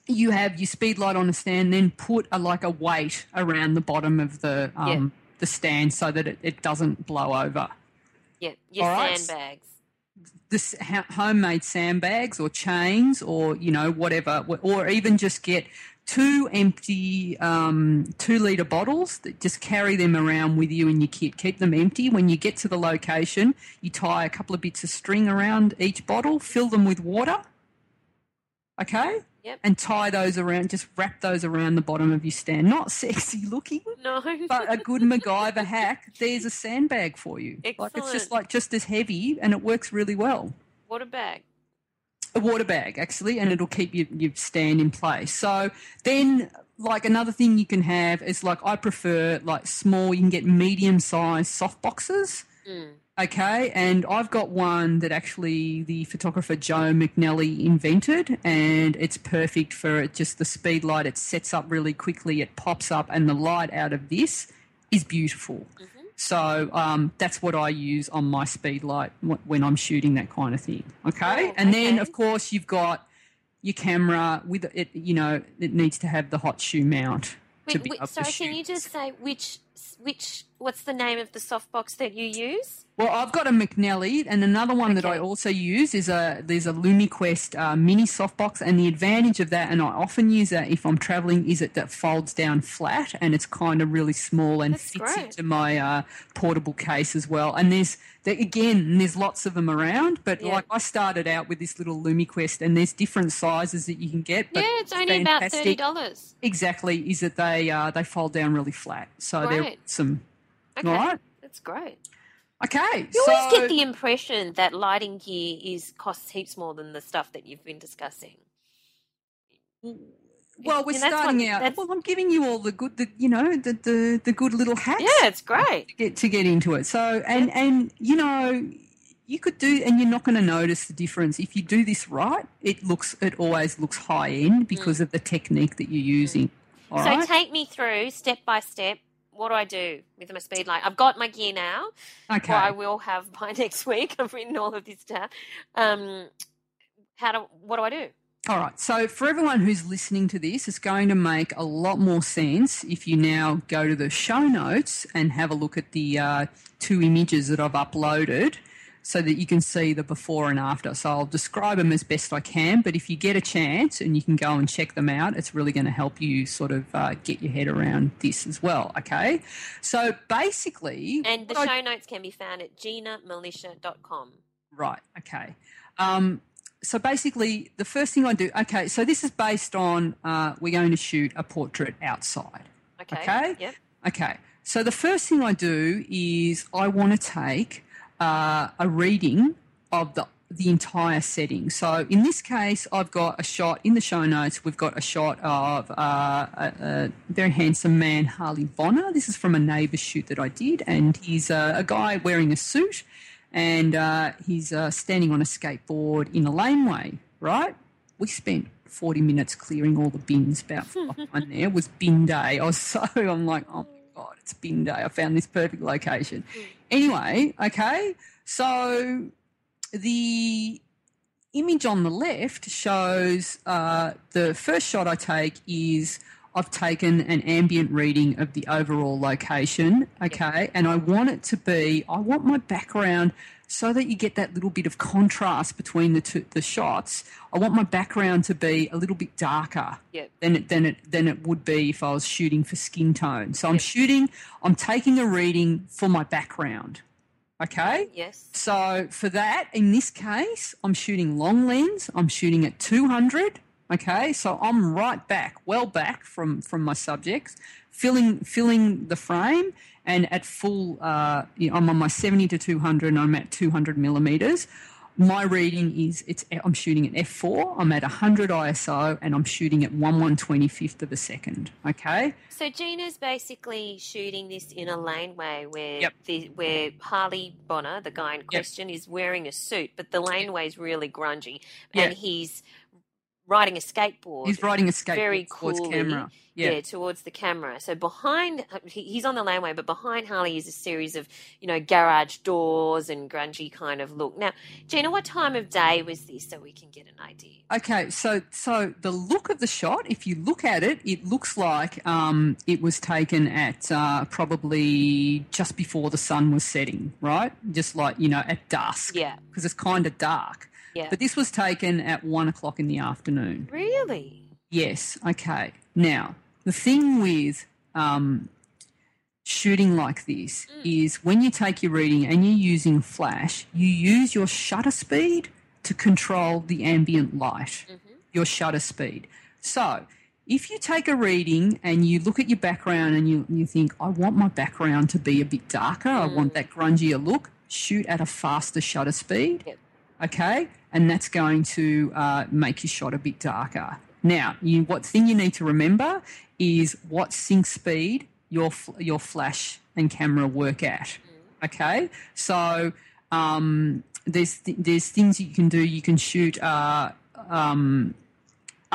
you have your speed light on a stand, then put a, like a weight around the bottom of the um, the stand so that it, it doesn't blow over. Yeah. Your All right. sandbags. This ha- homemade sandbags or chains or you know whatever, or even just get two empty um, two liter bottles. That just carry them around with you in your kit. Keep them empty. When you get to the location, you tie a couple of bits of string around each bottle. Fill them with water. Okay. Yep. and tie those around, just wrap those around the bottom of your stand. Not sexy looking, No. but a good MacGyver hack. There's a sandbag for you. Like it's just like just as heavy, and it works really well. what a bag. A water bag actually, and it'll keep your, your stand in place. So then, like another thing you can have is like I prefer like small. You can get medium sized soft boxes. Hmm. Okay, and I've got one that actually the photographer Joe McNally invented, and it's perfect for it. Just the speed light, it sets up really quickly, it pops up, and the light out of this is beautiful. So um, that's what I use on my speed light when I'm shooting that kind of thing. Okay, Oh, and then of course you've got your camera with it. You know, it needs to have the hot shoe mount to Wait, be wait, sorry, can you just say which which what's the name of the softbox that you use? Well, I've got a McNally, and another one that I also use is a there's a LumiQuest uh, mini softbox, and the advantage of that, and I often use that if I'm traveling, is it that folds down flat and it's kind of really small and That's fits great. into my uh, portable case as well. And there's there, again, there's lots of them around, but Yeah. like I started out with this little LumiQuest, and there's different sizes that you can get. But yeah, it's only about thirty dollars. Exactly, is that they uh, they fold down really flat, so they're Right. some. Okay, All right. that's great. Okay, You so always get the impression that lighting gear is costs heaps more than the stuff that you've been discussing. Well, we're Yeah, starting what- out. that's- Well, I'm giving you all the good, the you know, the the, the good little hacks Yeah, it's great. to get to get into it. So, and and you know, you could do, and you're not going to notice the difference if you do this right. It looks, it always looks high end because of the technique that you're using. All Mm. so right. take me through step by step. What do I do with my speed light? I've got my gear now. okay. Well, I will have by next week. I've written all of this down. Um, how do? What do I do? All right. So, for everyone who's listening to this, it's going to make a lot more sense if you now go to the show notes and have a look at the uh, two images that I've uploaded so that you can see the before and after. So, I'll describe them as best I can, but if you get a chance and you can go and check them out, it's really going to help you sort of uh, get your head around this as well. Okay. So, basically, And the what I- show notes can be found at ginamilicia.com. Right. Okay. Um, so basically, the first thing I do. Okay, so this is based on uh, we're going to shoot a portrait outside. Okay. Okay. Yep. Okay. So the first thing I do is I want to take uh, a reading of the the entire setting. So in this case, I've got a shot in the show notes. We've got a shot of uh, a, a very handsome man, Harley Bonner. This is from a neighbour shoot that I did, and he's uh, a guy wearing a suit, and uh, he's uh, standing on a skateboard in a laneway. Right? We spent. 40 minutes clearing all the bins about behind there It was bin day. I was so, I'm like, oh God, it's bin day. I found this perfect location. Anyway, okay, so the image on the left shows uh, the first shot I take is I've taken an ambient reading of the overall location, okay, and I want it to be, I want my background so that you get that little bit of contrast between the two, the shots. I want my background to be a little bit darker Yep. than it, than it than it would be if I was shooting for skin tone. So I'm Yep. shooting, I'm taking a reading for my background, okay. Yes. So for that, in this case, I'm shooting long lens. I'm shooting at 200. Okay, so I'm right back, well back from from my subjects, filling filling the frame, and at full, uh, I'm on my 70 to 200, and I'm at 200 millimeters. My reading is it's I'm shooting at f4. I'm at 100 ISO, and I'm shooting at 1 125th of a second. Okay, So Gina's basically shooting this in a laneway where Yep. the where Harley Bonner, the guy in question, is wearing a suit, but the laneway is really grungy, and he's riding a skateboard. he's riding a skateboard very towards coolly, camera. yeah. Yeah. towards the camera. So behind, he- he's on the laneway, but behind Harley is a series of, you know, garage doors and grungy kind of look. Now, Gina, what time of day was this so we can get an idea? Okay, so so the look of the shot, if you look at it, it looks like um, it was taken at uh, probably just before the sun was setting, right? Just like you know at dusk, Yeah, because it's kind of dark. Yeah. But this was taken at one o'clock in the afternoon. really? Yes. Okay. Now the thing with um, shooting like this mm. is when you take your reading and you're using flash, you use your shutter speed to control the ambient light, mm-hmm. your shutter speed. So if you take a reading and you look at your background and you, you think, I want my background to be a bit darker, I want mm. that grungier look, shoot at a faster shutter speed. Yep. Okay, and that's going to uh, make your shot a bit darker. Now, you, what thing you need to remember is what sync speed your your flash and camera work at. Okay, so um, there's th- there's things you can do. You can shoot uh, um,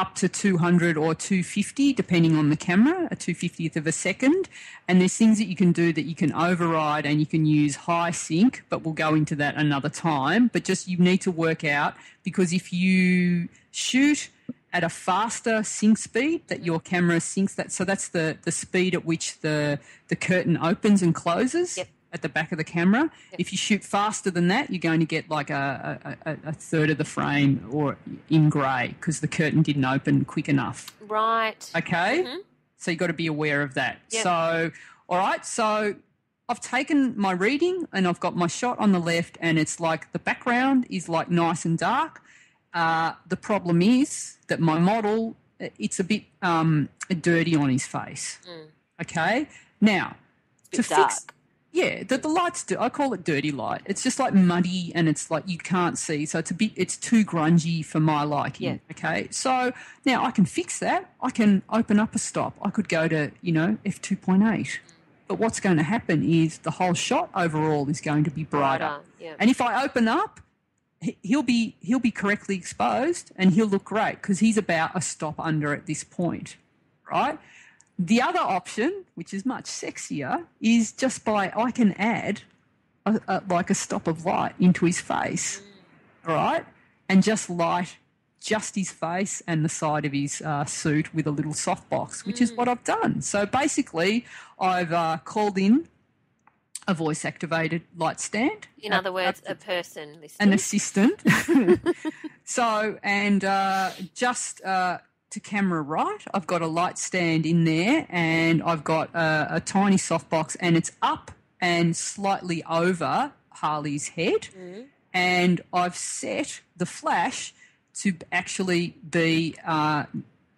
up to 200 or 250 depending on the camera a 250th of a second. And there's things that you can do that you can override and you can use high sync but we'll go into that another time. But just you need to work out because if you shoot at a faster sync speed that your camera syncs that so that's the the speed at which the the curtain opens and closes. Yep. At the back of the camera. If you shoot faster than that, you're going to get like a, a, a, third of the frame or in grey because the curtain didn't open quick enough. Right. Okay? Mhm. So you've got to be aware of that. Yep. So, all right, so I've taken my reading and I've got my shot on the left, and it's like the background is like nice and dark. Uh, the problem is that my model, it's a bit um, dirty on his face. Okay? Now, to dark. fix yeah, the, the lights. Do, I call it dirty light. It's just like muddy, and it's like you can't see. So it's a bit. It's too grungy for my liking. Yeah. Okay. So now I can fix that. I can open up a stop. I could go to you know f two point eight. But what's going to happen is the whole shot overall is going to be brighter. Brighter, yeah. And if I open up, he- he'll be he'll be correctly exposed, and he'll look great because he's about a stop under at this point, right? The other option, which is much sexier, is just by I can add a, a, like a stop of light into his face, all right, and just light just his face and the side of his uh, suit with a little softbox, which is what I've done. So basically, I've uh, called in a voice activated light stand. In other words, a person an assistant. so, and uh, just uh, to camera right, I've got a light stand in there, and I've got a, a tiny softbox, and it's up and slightly over Harley's head, and I've set the flash to actually be uh,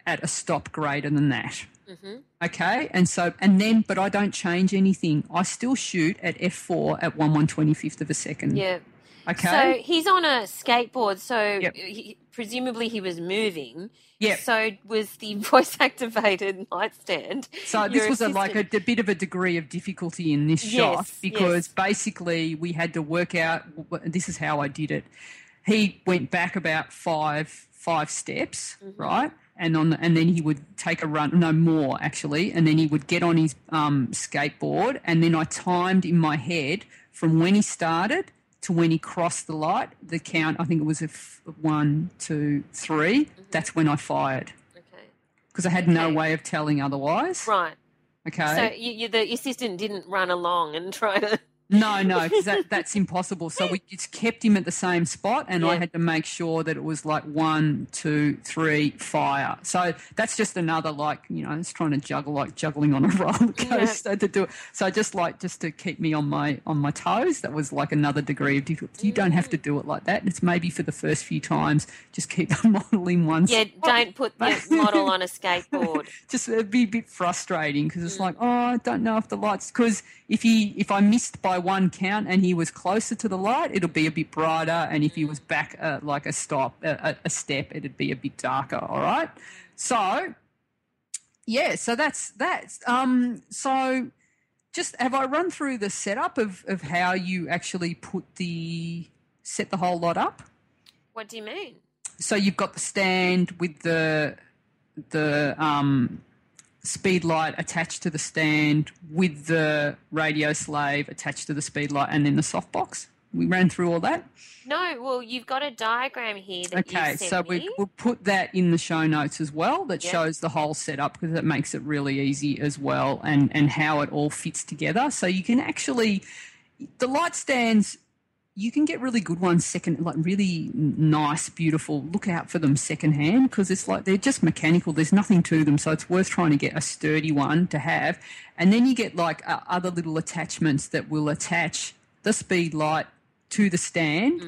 at a stop greater than that. Mm-hmm. Okay, and so and then, but I don't change anything. I still shoot at f four at one one twenty fifth of a second. Yeah. Okay. So he's on a skateboard, so Yep. he, presumably he was moving. Yeah. So was the voice activated nightstand. So this was a, like a, d- bit of a degree of difficulty in this Yes, shot because yes. basically we had to work out. This is how I did it. He went back about five five steps, Mm-hmm. right, and on the, and then he would take a run, no more actually, and then he would get on his um, skateboard, and then I timed in my head from when he started to when he crossed the light. The count, I think it was a f- one, two, three. Mm-hmm. That's when I fired Okay. because I had no way of telling otherwise. Right. Okay. So you, you, the assistant didn't run along and try to. No, no, because that, that's impossible. So we just kept him at the same spot, and I had to make sure that it was like one, two, three, fire. So that's just another like you know, it's trying to juggle like juggling on a roller coaster to do it. So just like just to keep me on my on my toes, that was like another degree of difficulty. You don't have to do it like that. It's maybe for the first few times, just keep the model in one. Yeah, spot. don't put the model on a skateboard. just it'd be a bit frustrating because Mm. it's like, oh, I don't know if the lights. Because if he, if I missed by one count and he was closer to the light, it'll be a bit brighter, and if he was back uh, like a stop, a, a- step, it'd be a bit darker. All right. So, yeah. So that's that's um. So, just have I run through the setup of of how you actually put the set the whole lot up? What do you mean? so you've got the stand with the the um, speed light attached to the stand with the radio slave attached to the speed light and then the softbox. We ran through all that. No, well, you've got a diagram here that Okay, so we, we'll put that in the show notes as well. That Yep. shows the whole setup because it makes it really easy as well, and and how it all fits together. So you can actually the light stands. You can get really good ones second, like really nice, beautiful. Look out for them secondhand because it's like they're just mechanical. There's nothing to them, so it's worth trying to get a sturdy one to have. And then you get like uh, other little attachments that will attach the speed light to the stand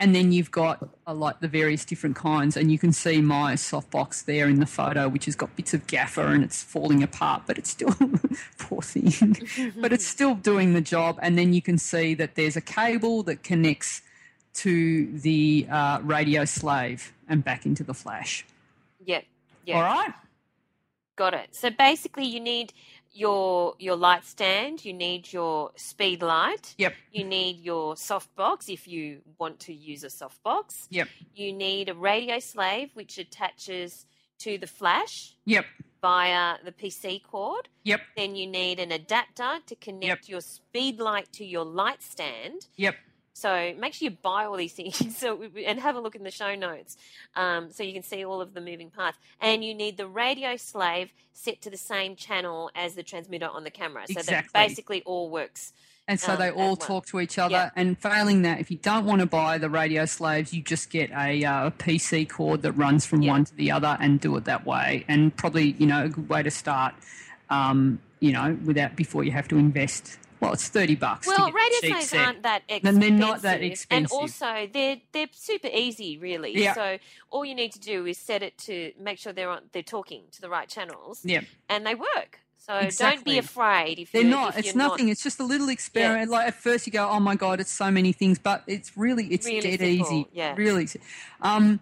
and then you've got uh, like the various different kinds and you can see my softbox there in the photo which has got bits of gaffer and it's falling apart but it's still poor thing but it's still doing the job and then you can see that there's a cable that connects to the uh, radio slave and back into the flash yep, yeah. all right Got it. So basically, you need your your light stand. You need your speed light. yep You need your softbox if you want to use a softbox. yep You need a radio slave which attaches to the flash yep via the PC cord. yep Then you need an adapter to connect your speed light to your light stand. yep So make sure you buy all these things so and have a look in the show notes um, so you can see all of the moving parts. And you need the radio slave set to the same channel as the transmitter on the camera. So that Exactly. basically all works. And so um, they all talk to each other. Yeah. And failing that, if you don't want to buy the radio slaves, you just get a, uh, a PC cord that runs from Yeah. one to the other and do it that way. And probably, you know, a good way to start, um, you know, without before you have to invest. Well, it's thirty bucks. Well, radio set. aren't that expensive. And they're not that expensive. And also, they're they're super easy, really. Yeah. So all you need to do is set it to make sure they're on, they're talking to the right channels, Yeah, and they work. So don't be afraid if they're not. If It's you're not nothing. It's just a little experiment. Like at first, you go, "Oh my god, it's so many things," but it's really it's Really dead simple, easy. yeah. really. Um,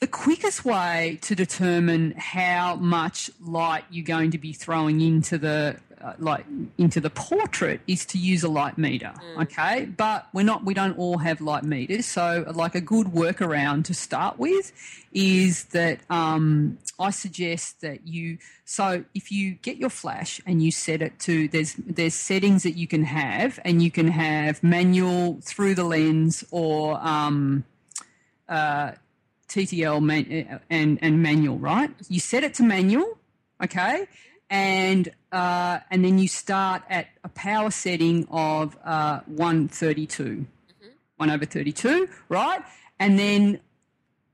the quickest way to determine how much light you're going to be throwing into the uh, like into the portrait is to use a light meter okay? But we're not we don't all have light meters so like a good workaround to start with is that um, i suggest that you so if you get your flash and you set it to there's there's settings that you can have and you can have manual through the lens or um, uh, TTL man- and and manual, right? You set it to manual, okay, and uh, and then you start at a power setting of uh, one one over thirty two, right? And then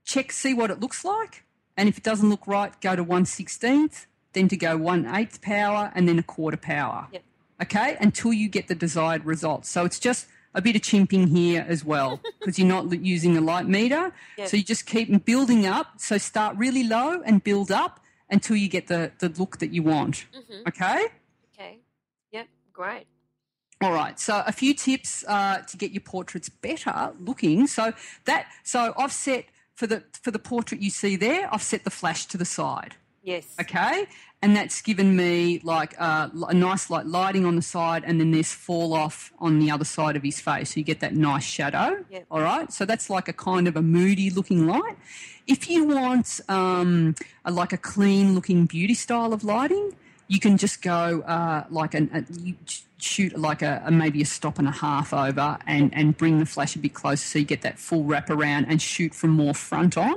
check see what it looks like, and if it doesn't look right, go to one sixteenth, then to go one eighth power, and then a quarter power. Yep. Okay, until you get the desired result. So it's just a bit of chimping here as well because you're not using a light meter. Yep. So you just keep building up. So start really low and build up until you get the, the look that you want. hmm Okay? Okay. Yep. Great. All right. So a few tips uh, to get your portraits better looking. So that so I've set for the for the portrait you see there, I've set the flash to the side. Yes. Okay, and that's given me like uh, a nice like lighting on the side, and then there's fall off on the other side of his face, so you get that nice shadow. Yep. All right, so that's like a kind of a moody looking light. If you want um, a, like a clean looking beauty style of lighting, you can just go uh, like an a, you shoot like a, a maybe a stop and a half over, and and bring the flash a bit closer, so you get that full wrap around, and shoot from more front on.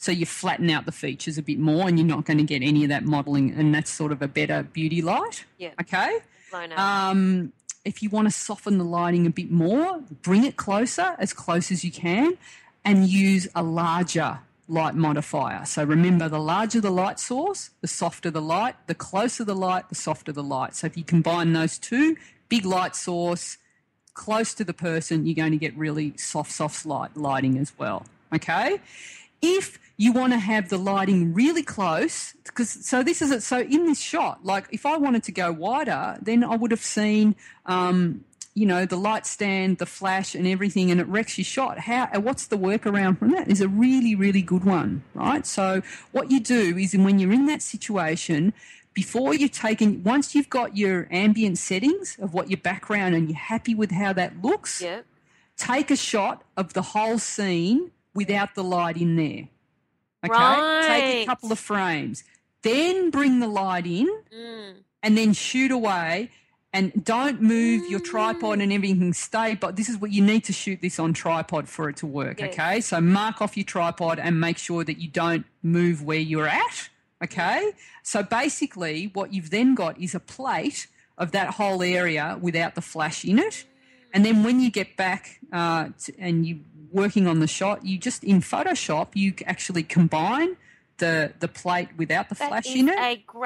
So you flatten out the features a bit more, and you're not going to get any of that modelling, and that's sort of a better beauty light. Yep. Okay. Um, if you want to soften the lighting a bit more, bring it closer, as close as you can, and use a larger light modifier. So remember, the larger the light source, the softer the light. The closer the light, the softer the light. So if you combine those two, big light source, close to the person, you're going to get really soft, soft light lighting as well. Okay. If you want to have the lighting really close, because so this is it. So in this shot, like if I wanted to go wider, then I would have seen, um, you know, the light stand, the flash, and everything, and it wrecks your shot. How? What's the workaround from that? Is a really, really good one, right? So what you do is, when you're in that situation, before you've taken, once you've got your ambient settings of what your background and you're happy with how that looks, yep. take a shot of the whole scene without the light in there. Okay? Take a couple of frames. Then bring the light in Mm. and then shoot away and don't move your tripod and everything stay but this is what you need to shoot this on tripod for it to work Yes. okay so mark off your tripod and make sure that you don't move where you're at okay so basically what you've then got is a plate of that whole area without the flash in it and then when you get back uh, to, and you're working on the shot you just in photoshop you actually combine the the plate without the That flash in it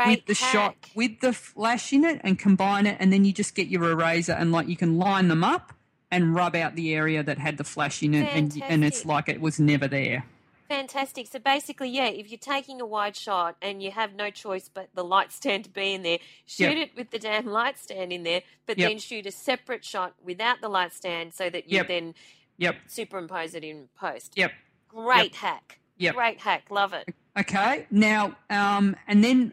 with the hack. shot with the flash in it and combine it and then you just get your eraser and like you can line them up and rub out the area that had the flash in it and and it's like it was never there Fantastic. So basically, yeah, if you're taking a wide shot and you have no choice but the light stand to be in there, shoot Yep. it with the damn light stand in there, but Yep. then shoot a separate shot without the light stand so that you Yep. then yep superimpose it in post. yep Great hack. Yep. Great hack. Love it. okay now um and then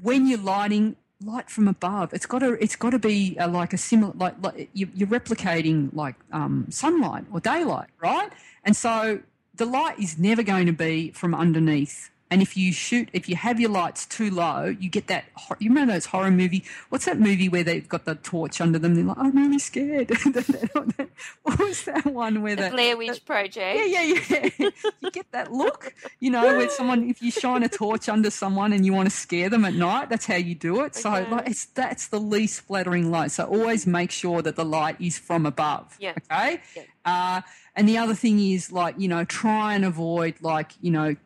when you're lighting light from above it's got to it's got to be uh, like a similar like, like you, you're replicating like um sunlight or daylight right and so the light is never going to be from underneath and if you shoot if you have your lights too low you get that you remember those horror movie what's that movie where they've got the torch under them they're like i'm really scared what was that one where The the Blair Witch Project. yeah, yeah, yeah. you get that look, you know, where someone, if you shine a torch under someone and you want to scare them at night, that's how you do it. So, Okay. like, it's that's the least flattering light. So, always make sure that the light is from above. Yeah. Okay. Yeah. Uh, and the other thing is, like, you know, try and avoid, like, you know,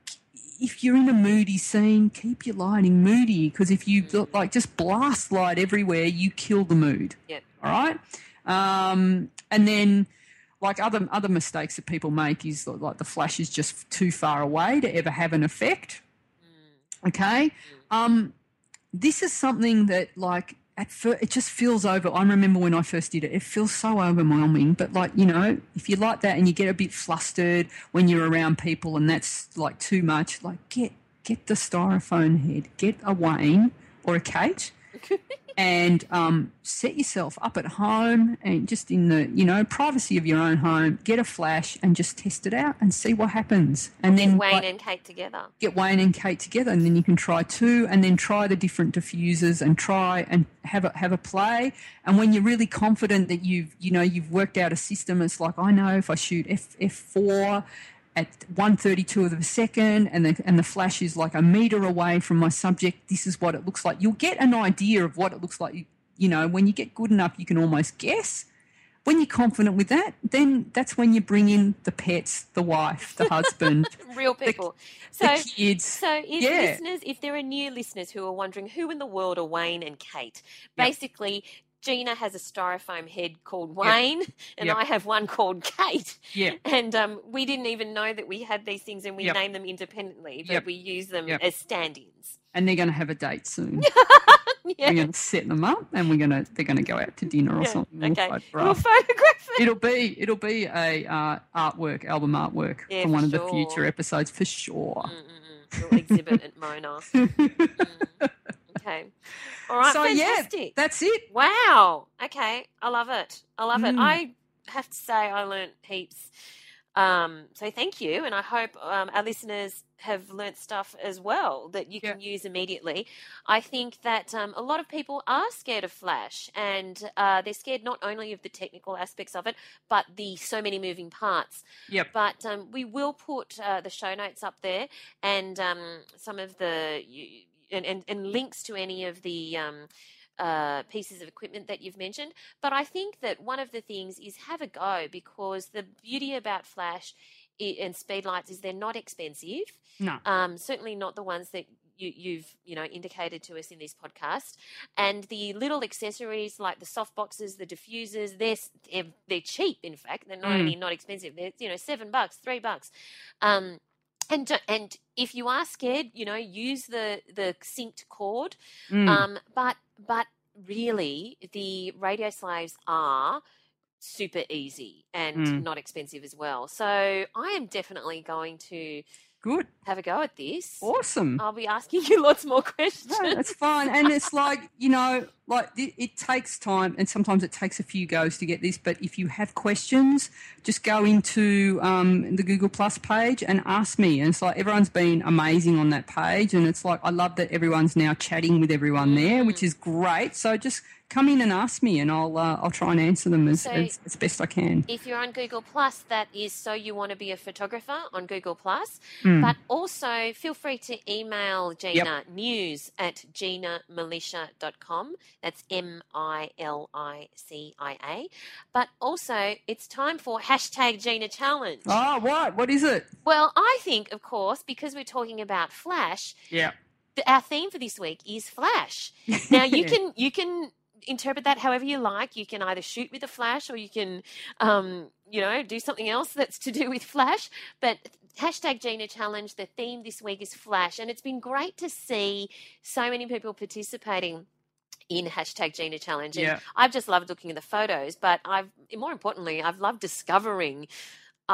if you're in a moody scene, keep your lighting moody because if you like just blast light everywhere, you kill the mood. Yeah. All right. Um, and then, like other other mistakes that people make is like the flash is just too far away to ever have an effect. Okay. Um, this is something that like at first it just feels over. I remember when I first did it, it feels so overwhelming. But like you know, if you like that and you get a bit flustered when you're around people and that's like too much, like get get the styrofoam head, get a Wayne or a Kate and um, set yourself up at home and just in the you know privacy of your own home get a flash and just test it out and see what happens and then Wayne like, and Kate together. get Wayne and Kate together and then you can try two and then try the different diffusers and try and have a have a play and when you're really confident that you've you know you've worked out a system it's like I know if I shoot F F4 at 132 of a second and the, and the flash is like a meter away from my subject this is what it looks like you'll get an idea of what it looks like you know when you get good enough you can almost guess when you're confident with that then that's when you bring in the pets the wife the husband Real people. the so kids So, if Yeah. listeners, if there are new listeners who are wondering who in the world are Wayne and Kate, Yep. Gina has a styrofoam head called Wayne, and Yep. I have one called Kate. Yeah. And um, we didn't even know that we had these things, and we Yep. name them independently, but Yep. we use them Yep. as stand-ins. And they're going to have a date soon. Yeah. We're going to set them up, and we're going to they're going to go out to dinner or Yeah, something. We'll Okay. photograph. We'll photograph it. It'll be it'll be a uh, artwork album artwork Yeah, for one of the future episodes for sure. Mm-mm-mm. We'll exhibit at Mona. Mm. Okay. All right. so fantastic. yeah, that's it. Wow. Okay. I love it. I love it. Mm. I have to say I learnt heaps. Um, so thank you, and I hope um, our listeners have learnt stuff as well that you can use immediately. I think that um, a lot of people are scared of Flash, and uh, they're scared not only of the technical aspects of it, but the so many moving parts. Yep. But um, we will put uh, the show notes up there and um, some of the you, and, and, and links to any of the um, uh, pieces of equipment that you've mentioned. But I think that one of the things is have a go because the beauty about Flash and speedlights is they're not expensive. No. Um, certainly not the ones that you, you've you know indicated to us in this podcast. And the little accessories like the soft boxes, the diffusers, they're they're, they're cheap. In fact, they're not Mm. only not expensive. They're you know seven bucks, three bucks. Um, and and if you are scared, you know, use the the synced cord. Mm. Um, but but really, the radio slaves are super easy and Mm. not expensive as well. So I am definitely going to Good. have a go at this. Awesome. I'll be asking you lots more questions. No, that's fine. And it's like, you know, like it, it takes time and sometimes it takes a few goes to get this. But if you have questions, just go into um, the Google Plus page and ask me. And it's like everyone's been amazing on that page. And it's like, I love that everyone's now chatting with everyone there, Mm. which is great. So just come in and ask me and I'll, uh, I'll try and answer them as, So- as, as best I can. if you're on Google Plus, that is so you want to be a photographer on Google Plus. Mm. But also feel free to email Gina news at ginamilicia.com. That's M I L I C I A. But also it's time for hashtag Gina Challenge. Oh, what? What is it? Well, I think, of course, because we're talking about Flash, Yeah. our theme for this week is Flash. Now you can you can interpret that however you like. You can either shoot with a flash or you can, um, you know, do something else that's to do with Flash. But hashtag Gina Challenge. The theme this week is Flash, and it's been great to see so many people participating in hashtag Gina Challenge. And Yeah. I've just loved looking at the photos, but I've more importantly, I've loved discovering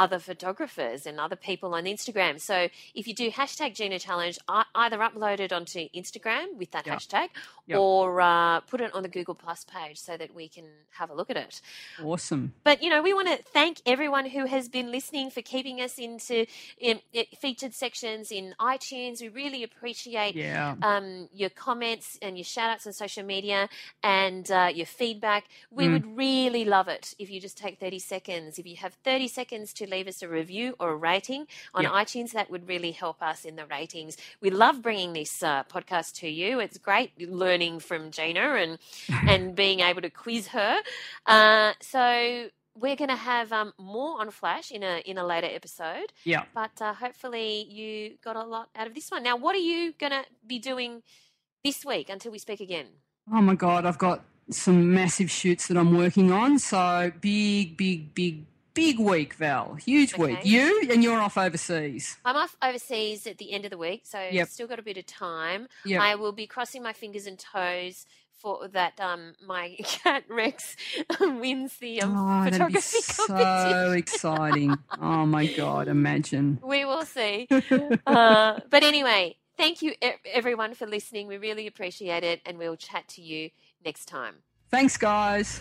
other photographers and other people on Instagram. So if you do hashtag Gina Challenge, either upload it onto Instagram with that Yeah. hashtag Yeah. or uh, put it on the Google Plus page so that we can have a look at it. Awesome. But you know, we want to thank everyone who has been listening for keeping us into in, in featured sections in iTunes. We really appreciate Yeah. um, your comments and your shout outs on social media and uh, your feedback. We Mm. would really love it if you just take 30 seconds. If you have 30 seconds to leave us a review or a rating on Yeah. iTunes, that would really help us in the ratings. We love bringing this uh, podcast to you. It's great learning from Gina and, and being able to quiz her. Uh, so, we're going to have um, more on Flash in a in a later episode Yeah. but uh, hopefully you got a lot out of this one. Now, what are you going to be doing this week until we speak again? Oh my God, I've got some massive shoots that I'm working on. So big, big, big, big week, Val. Huge week. You and you're off overseas. I'm off overseas at the end of the week, so Yep. still got a bit of time. Yep. I will be crossing my fingers and toes for that um, my cat Rex wins the um, oh, be photography competition. so exciting. Oh my God, imagine. We will see. uh, but anyway, thank you everyone for listening. We really appreciate it, and we'll chat to you next time. Thanks, guys.